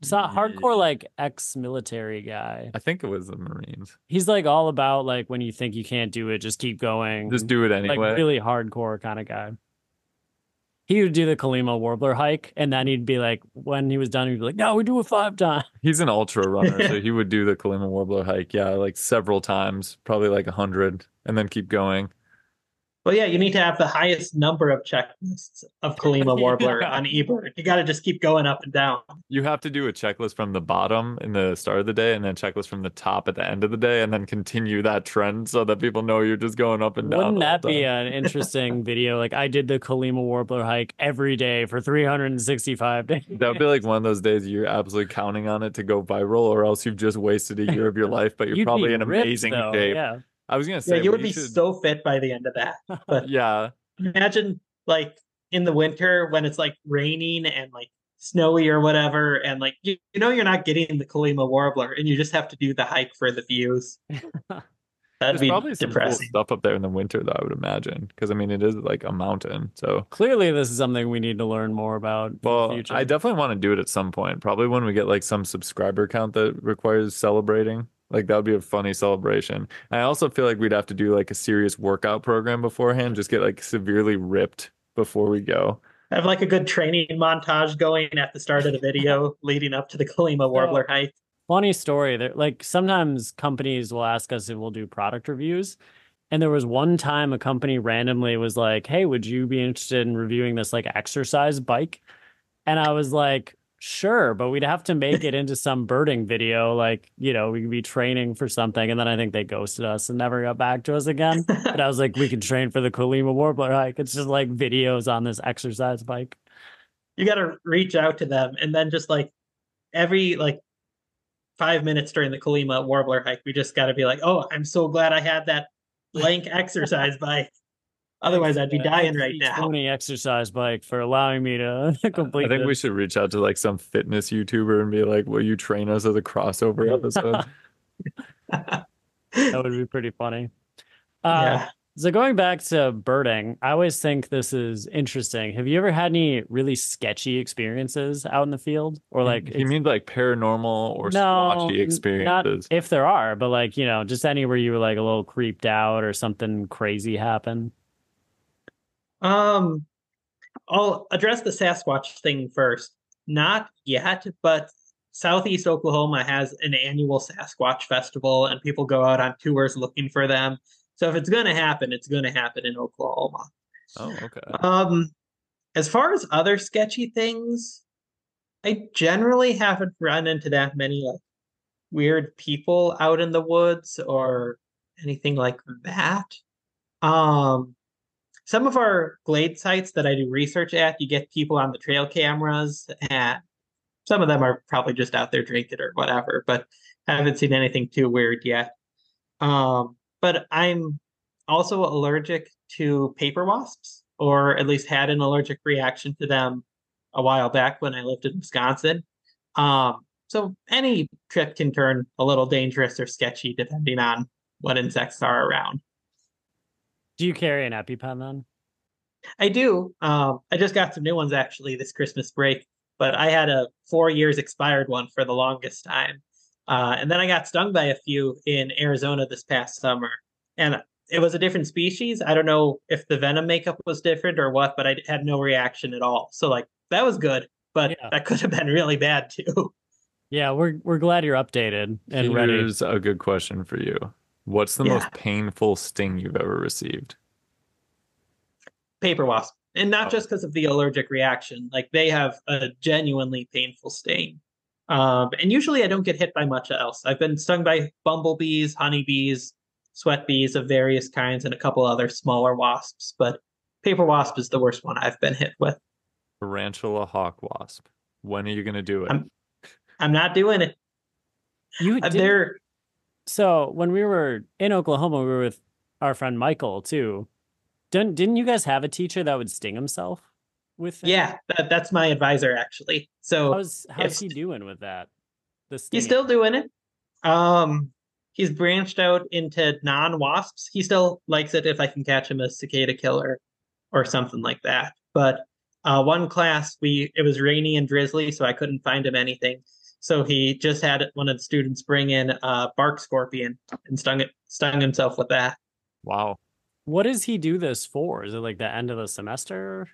It's a hardcore like ex-military guy. I think it was the Marines. He's like all about like when you think you can't do it, just keep going. Just do it anyway. Like really hardcore kind of guy. He would do the Colima Warbler hike, and then he'd be like, when he was done, he'd be like, "No, we do it five times." He's an ultra runner, so he would do the Colima Warbler hike, yeah, like several times, probably like a hundred, and then keep going. Well, yeah, you need to have the highest number of checklists of Colima Warbler on eBird. You got to just keep going up and down. You have to do a checklist from the bottom in the start of the day, and then checklist from the top at the end of the day, and then continue that trend so that people know you're just going up and down. Wouldn't that be an interesting video? Like I did the Colima Warbler hike every day for 365 days. That would be like one of those days you're absolutely counting on it to go viral, or else you've just wasted a year of your life, but you're You'd probably be in ripped, amazing though, shape. Yeah. I was gonna say Yeah, you would we be should- so fit by the end of that. But yeah. imagine like in the winter when it's like raining and like snowy or whatever, and like you, you know you're not getting the Colima Warbler, and you just have to do the hike for the views. That'd There's be probably some cool depressing. stuff up there in the winter, though. I would imagine, because I mean, it is like a mountain. So, Clearly, this is something we need to learn more about. in the well, future. I definitely want to do it at some point. Probably when we get like some subscriber count that requires celebrating. Like that would be a funny celebration. I also feel like we'd have to do like a serious workout program beforehand. Just get like severely ripped before we go. Have like a good training montage going at the start of the video leading up to the Colima Warbler hike. funny story that like sometimes companies will ask us if we'll do product reviews and there was one time a company randomly was like hey would you be interested in reviewing this like exercise bike and i was like sure but we'd have to make it into some birding video like you know we could be training for something and then i think they ghosted us and never got back to us again but i was like we can train for the Colima warbler hike it's just like videos on this exercise bike you got to reach out to them and then just like every like five minutes during the Colima Warbler hike, we just got to be like, oh, I'm so glad I had that blank exercise bike. Otherwise, I'd be dying right now. 20 exercise bike for allowing me to complete I think we should reach out to like some fitness YouTuber and be like, "Will you train us as a crossover episode?" that would be pretty funny. Uh, yeah. So going back to birding, I always think this is interesting. Have you ever had any really sketchy experiences out in the field, or like you mean like paranormal or no, squatchy experiences? Not if there are, but like you know, just anywhere you were like a little creeped out or something crazy happened. Um, I'll address the Sasquatch thing first. Not yet, but Southeast Oklahoma has an annual Sasquatch festival, and people go out on tours looking for them. So if it's going to happen, it's going to happen in Oklahoma. Oh, okay. Um, as far as other sketchy things, I generally haven't run into that many like weird people out in the woods or anything like that. Um, some of our glade sites that I do research at, you get people on the trail cameras, and some of them are probably just out there drinking or whatever, but I haven't seen anything too weird yet. Um, but I'm also allergic to paper wasps, or at least had an allergic reaction to them a while back when I lived in Wisconsin. Um, so any trip can turn a little dangerous or sketchy depending on what insects are around. Do you carry an EpiPen then? I do. Um, I just got some new ones actually this Christmas break, but I had a four years expired one for the longest time. Uh, and then I got stung by a few in Arizona this past summer. And it was a different species. I don't know if the venom makeup was different or what, but I had no reaction at all. So, like, that was good, but Yeah. that could have been really bad too. Yeah, we're we're glad you're updated and ready. Here's a good question for you. What's the Yeah. most painful sting you've ever received? Paper wasp. And not Oh. just because of the allergic reaction, like, they have a genuinely painful sting. Um, and usually I don't get hit by much else. I've been stung by bumblebees, honeybees, sweat bees of various kinds, and a couple other smaller wasps. But paper wasp is the worst one I've been hit with. Tarantula hawk wasp. When are you gonna do it? I'm- I'm not doing it. You did, There, so when we were in Oklahoma, we were with our friend Michael too. Didn't didn't you guys have a teacher that would sting himself with? things? yeah, that, that's my advisor actually. So How's how's he doing with that? The he's still doing it. Um, he's branched out into non-wasps. He still likes it if I can catch him a cicada killer or something like that. But uh, one class we it was rainy and drizzly, so I couldn't find him anything. So he just had one of the students bring in a bark scorpion and stung it, stung himself with that. Wow. What does he do this for? Is it like the end of the semester?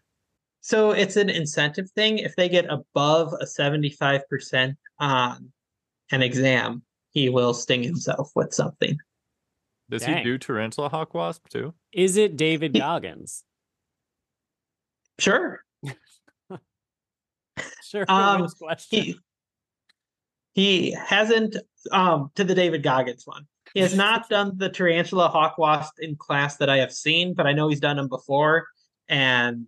So it's an incentive thing. If they get above a 75% on an exam, he will sting himself with something. Does Dang. he do tarantula hawk wasp too? Is it David Goggins? Sure. Sure. Um, question. He he hasn't um to the David Goggins one. He has not done the tarantula hawk wasp in class that I have seen, but I know he's done them before, and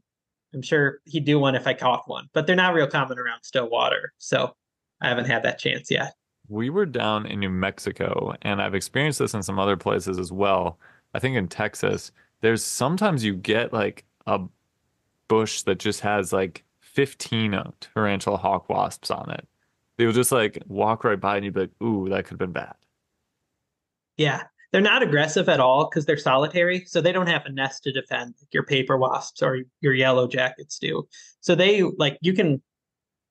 I'm sure he'd do one if I caught one. But they're not real common around Stillwater, so I haven't had that chance yet. We were down in New Mexico, and I've experienced this in some other places as well. I think in Texas, there's sometimes you get like a bush that just has like 15 tarantula hawk wasps on it. They will just like walk right by, and you'd be like, "Ooh, that could have been bad." Yeah, they're not aggressive at all because they're solitary, so they don't have a nest to defend like your paper wasps or your yellow jackets do. So they like you can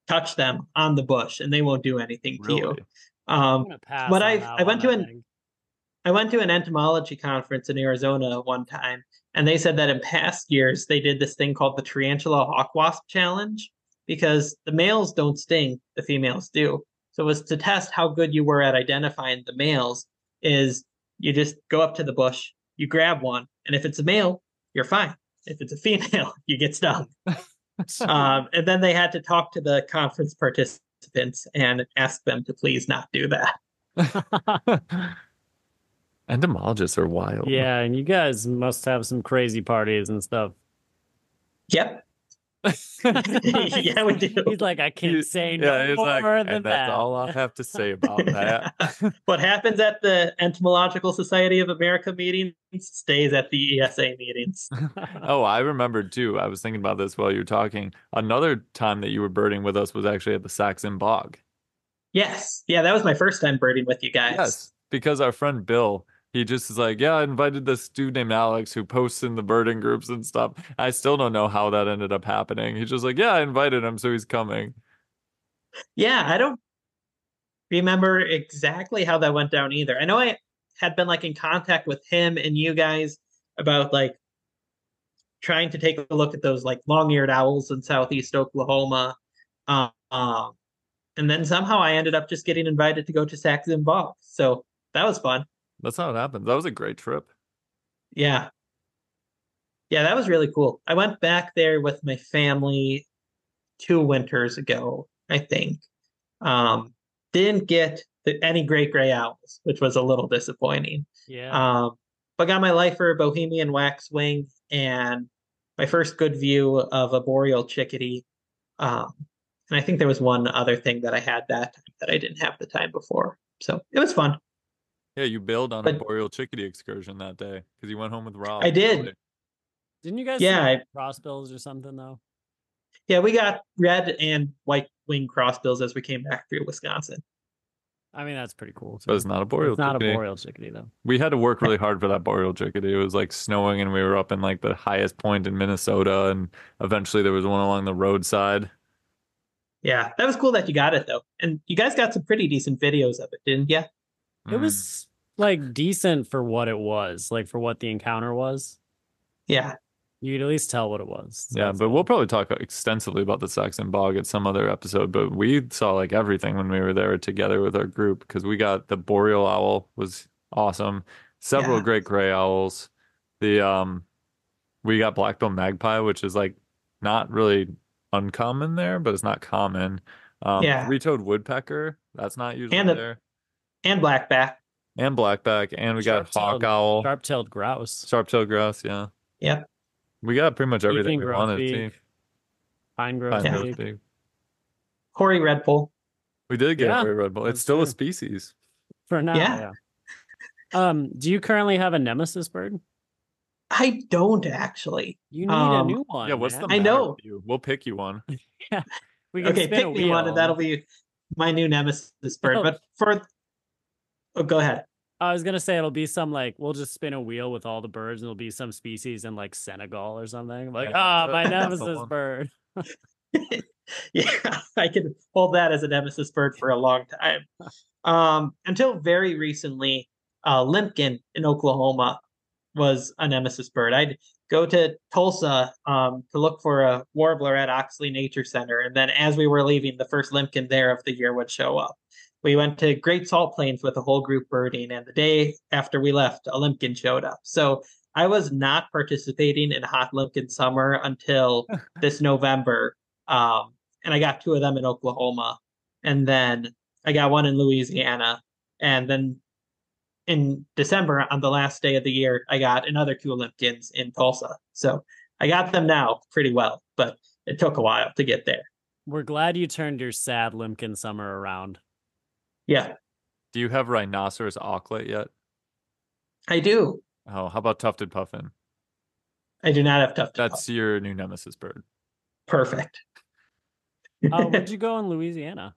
touch them on the bush and they won't do anything to you. Really? I'm Um, gonna but I- I went to an- think. I went to an entomology conference in Arizona one time, and they said that in past years they did this thing called the Tarantula Hawk Wasp Challenge because the males don't sting, the females do. So it was to test how good you were at identifying the males. Is you just go up to the bush, you grab one, and if it's a male, you're fine. If it's a female, you get stung. um, and then they had to talk to the conference participants and ask them to please not do that. Entomologists are wild. yeah, and you guys must have some crazy parties and stuff. Yep. yeah, we do. He's like, I can't You- say no Yeah, it's more like, than and that. that's all I have to say about that. what happens at the Entomological Society of America meetings stays at the ESA meetings. Oh, I remember too. I was thinking about this while you were talking. Another time that you were birding with us was actually at the Sax-Zim Bog. Yes. Yeah, that was my first time birding with you guys. Yes, because our friend Bill, he just is like, yeah, I invited this dude named Alex who posts in the birding groups and stuff. I still don't know how that ended up happening. He's just like, yeah, I invited him, so he's coming. Yeah, I don't remember exactly how that went down either. I know I had been like in contact with him and you guys about like trying to take a look at those like long-eared owls in southeast Oklahoma. Um, and then somehow I ended up just getting invited to go to Sax-Zim Bog. So that was fun. That's how it happens. That was a great trip. Yeah. Yeah, that was really cool. I went back there with my family two winters ago, I think. Um, didn't get the, any great gray owls, which was a little disappointing. yeah. Um, but got my lifer Bohemian waxwing and my first good view of a boreal chickadee. Um, and I think there was one other thing that I had that that I didn't have the time before. So it was fun. Yeah, you bailed on a boreal chickadee excursion that day because you went home with Rob. I did. early. Didn't you guys yeah, see I- crossbills or something though? Yeah, we got red and white wing crossbills as we came back through Wisconsin. I mean, that's pretty cool. But it's not a boreal It's not chickadee. a boreal chickadee though. We had to work really hard for that boreal chickadee. It was like snowing and we were up in like the highest point in Minnesota and eventually there was one along the roadside. Yeah, that was cool that you got it though. And you guys got some pretty decent videos of it, didn't you? It Mm. was like decent for what it was, like for what the encounter was. Yeah. You'd at least tell what it was. So Yeah, but we'll probably talk extensively about the Sax-Zim Bog at some other episode. But we saw like everything when we were there together with our group because we got the boreal owl was awesome, several Yeah. great gray owls. The um, we got black-billed magpie, which is like not really uncommon there, but it's not common. Um, Yeah. three-toed woodpecker, that's not usually And the- there, And blackback. and blackback, and we got hawk owl, Sharp-tailed grouse, sharp-tailed grouse. Yeah, Yep. we got pretty much everything Evening we wanted to see. grosbeak, pine grove. Pine Yeah. grosbeak. big. Hoary redpoll. We did get Yeah, a redpoll. It's that's still a species. For now, Yeah. yeah. Um, do you currently have a nemesis bird? I don't actually. You need a Um, new one. yeah, what's the. I know. you? We'll pick you one. We can Okay, pick me one and that'll be my new nemesis bird. Oh. But for oh, go ahead. I was gonna say it'll be some like we'll just spin a wheel with all the birds, and it'll be some species in like Senegal or something. Like, Yeah, ah, my nemesis bird. yeah, I can hold that as a nemesis bird for a long time. Um, until very recently, uh, Limpkin in Oklahoma was a nemesis bird. I'd go to Tulsa um, to look for a warbler at Oxley Nature Center, and then as we were leaving, the first Limpkin there of the year would show up. We went to Great Salt Plains with a whole group birding, and the day after we left, a Limpkin showed up. So I was not participating in Hot Limpkin Summer until this November, um, and I got two of them in Oklahoma, and then I got one in Louisiana, and then in December on the last day of the year, I got another two Limpkins in Tulsa. So I got them now pretty well, but it took a while to get there. We're glad you turned your sad Limpkin summer around. Yeah. Do you have rhinoceros auklet yet? I do. Oh, how about tufted puffin? I do not have tufted. That's puffin. your new nemesis bird. Perfect. uh, where'd you go in Louisiana?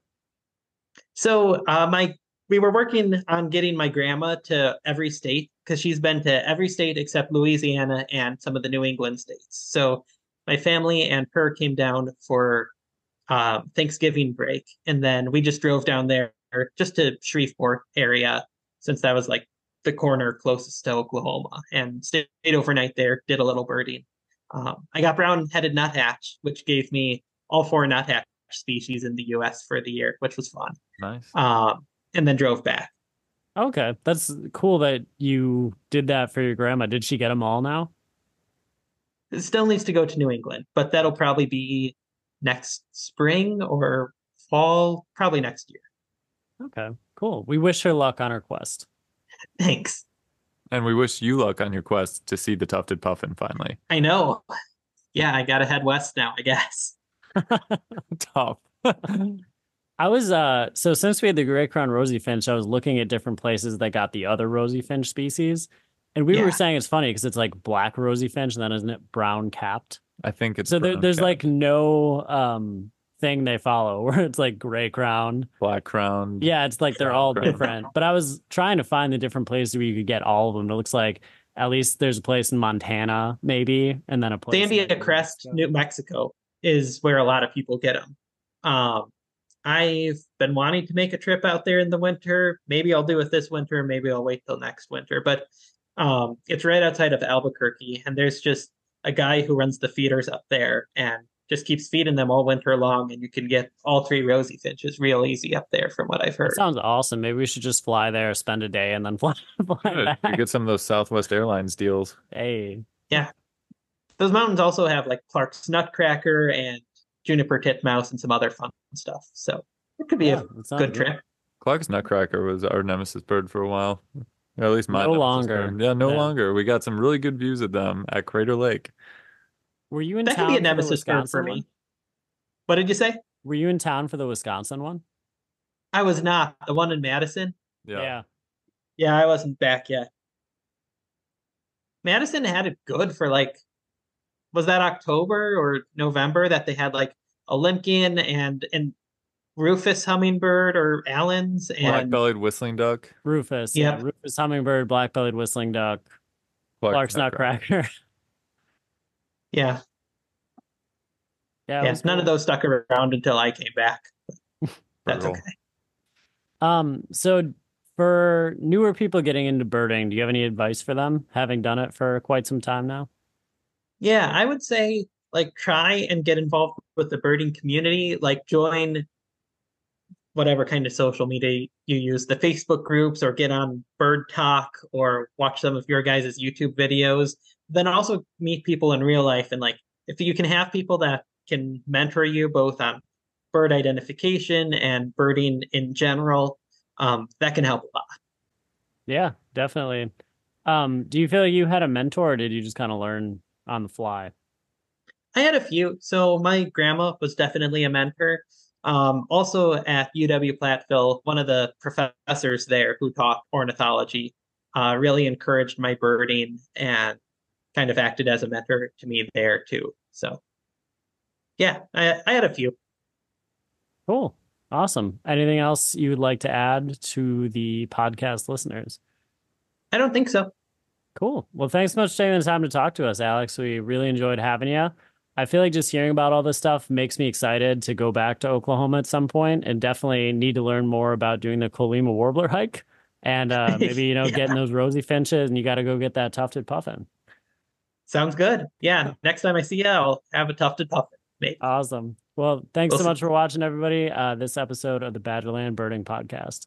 So uh, my we were working on getting my grandma to every state because she's been to every state except Louisiana and some of the New England states. So my family and her came down for uh, Thanksgiving break, and then we just drove down there just to Shreveport area since that was like the corner closest to Oklahoma, and stayed overnight there. Did a little birding. Um, I got brown-headed nuthatch, which gave me all four nuthatch species in the U.S. for the year, which was fun. Nice. Um, and then drove back. Okay, that's cool that you did that for your grandma. Did she get them all now? It still needs to go to New England, but that'll probably be next spring or fall, probably next year. Okay, cool. We wish her luck on her quest. Thanks. And we wish you luck on your quest to see the tufted puffin finally. I know. Yeah, I gotta head west now, I guess. Tough. I was uh so since we had the gray crown rosy finch, I was looking at different places that got the other rosy finch species. And we yeah. were saying it's funny because it's like black rosy finch and then isn't it brown capped? I think it's so there, there's capped. like no um thing they follow where it's like gray crown, black crown. Yeah, it's like they're all crown. different. But I was trying to find the different places where you could get all of them. It looks like at least there's a place in Montana, maybe, and then a place. Sandia Crest, New Mexico, is where a lot of people get them. Um, I've been wanting to make a trip out there in the winter. Maybe I'll do it this winter. Maybe I'll wait till next winter. But um, it's right outside of Albuquerque, and there's just a guy who runs the feeders up there and just keeps feeding them all winter long. And you can get all three rosy finches real easy up there, from what I've heard. That sounds awesome. Maybe we should just fly there, spend a day, and then fly, fly back. You get some of those Southwest Airlines deals. Hey, yeah. Those mountains also have like Clark's Nutcracker and juniper titmouse and some other fun stuff. So it could be yeah, a good, good trip. Clark's Nutcracker was our nemesis bird for a while. Or at least my no longer. Bird. Yeah, no yeah. longer. We got some really good views of them at Crater Lake. Were you in that town? could be a nemesis bird for me. One? What did you say? Were you in town for the Wisconsin one? I was not. The one in Madison. Yeah. Yeah, yeah I wasn't back yet. Madison had it good for like was that October or November that they had like a Limpkin and and Rufous hummingbird or Allen's and black-bellied whistling duck. Rufous. yep. yeah, Rufous hummingbird, black-bellied whistling duck, Clark's nutcracker. yeah, yeah, yeah. None cool. of those stuck around until I came back. That's okay. Um, so for newer people getting into birding, do you have any advice for them, having done it for quite some time now? Yeah, I would say like try and get involved with the birding community, like join whatever kind of social media you use, the Facebook groups or get on Bird Talk or watch some of your guys' YouTube videos. Then also meet people in real life and like if you can have people that can mentor you both on bird identification and birding in general, um, that can help a lot. Yeah, definitely. Um, do you feel like you had a mentor or did you just kind of learn on the fly? I had a few. So my grandma was definitely a mentor. Um, also at UW Platteville, one of the professors there who taught ornithology uh, really encouraged my birding and kind of acted as a mentor to me there too. So yeah, I, I had a few. Cool. Awesome. Anything else you would like to add to the podcast listeners? I don't think so. Cool. Well, thanks so much for taking the time to talk to us, Alex. We really enjoyed having you. I feel like just hearing about all this stuff makes me excited to go back to Oklahoma at some point and definitely need to learn more about doing the Colima Warbler hike and uh, maybe, you know, yeah. getting those rosy finches and you got to go get that tufted puffin. Sounds good. Yeah. Next time I see you, I'll have a tufted puffin. Maybe. Awesome. Well, thanks so much for watching, everybody. Uh, this episode of the Badgerland Birding Podcast.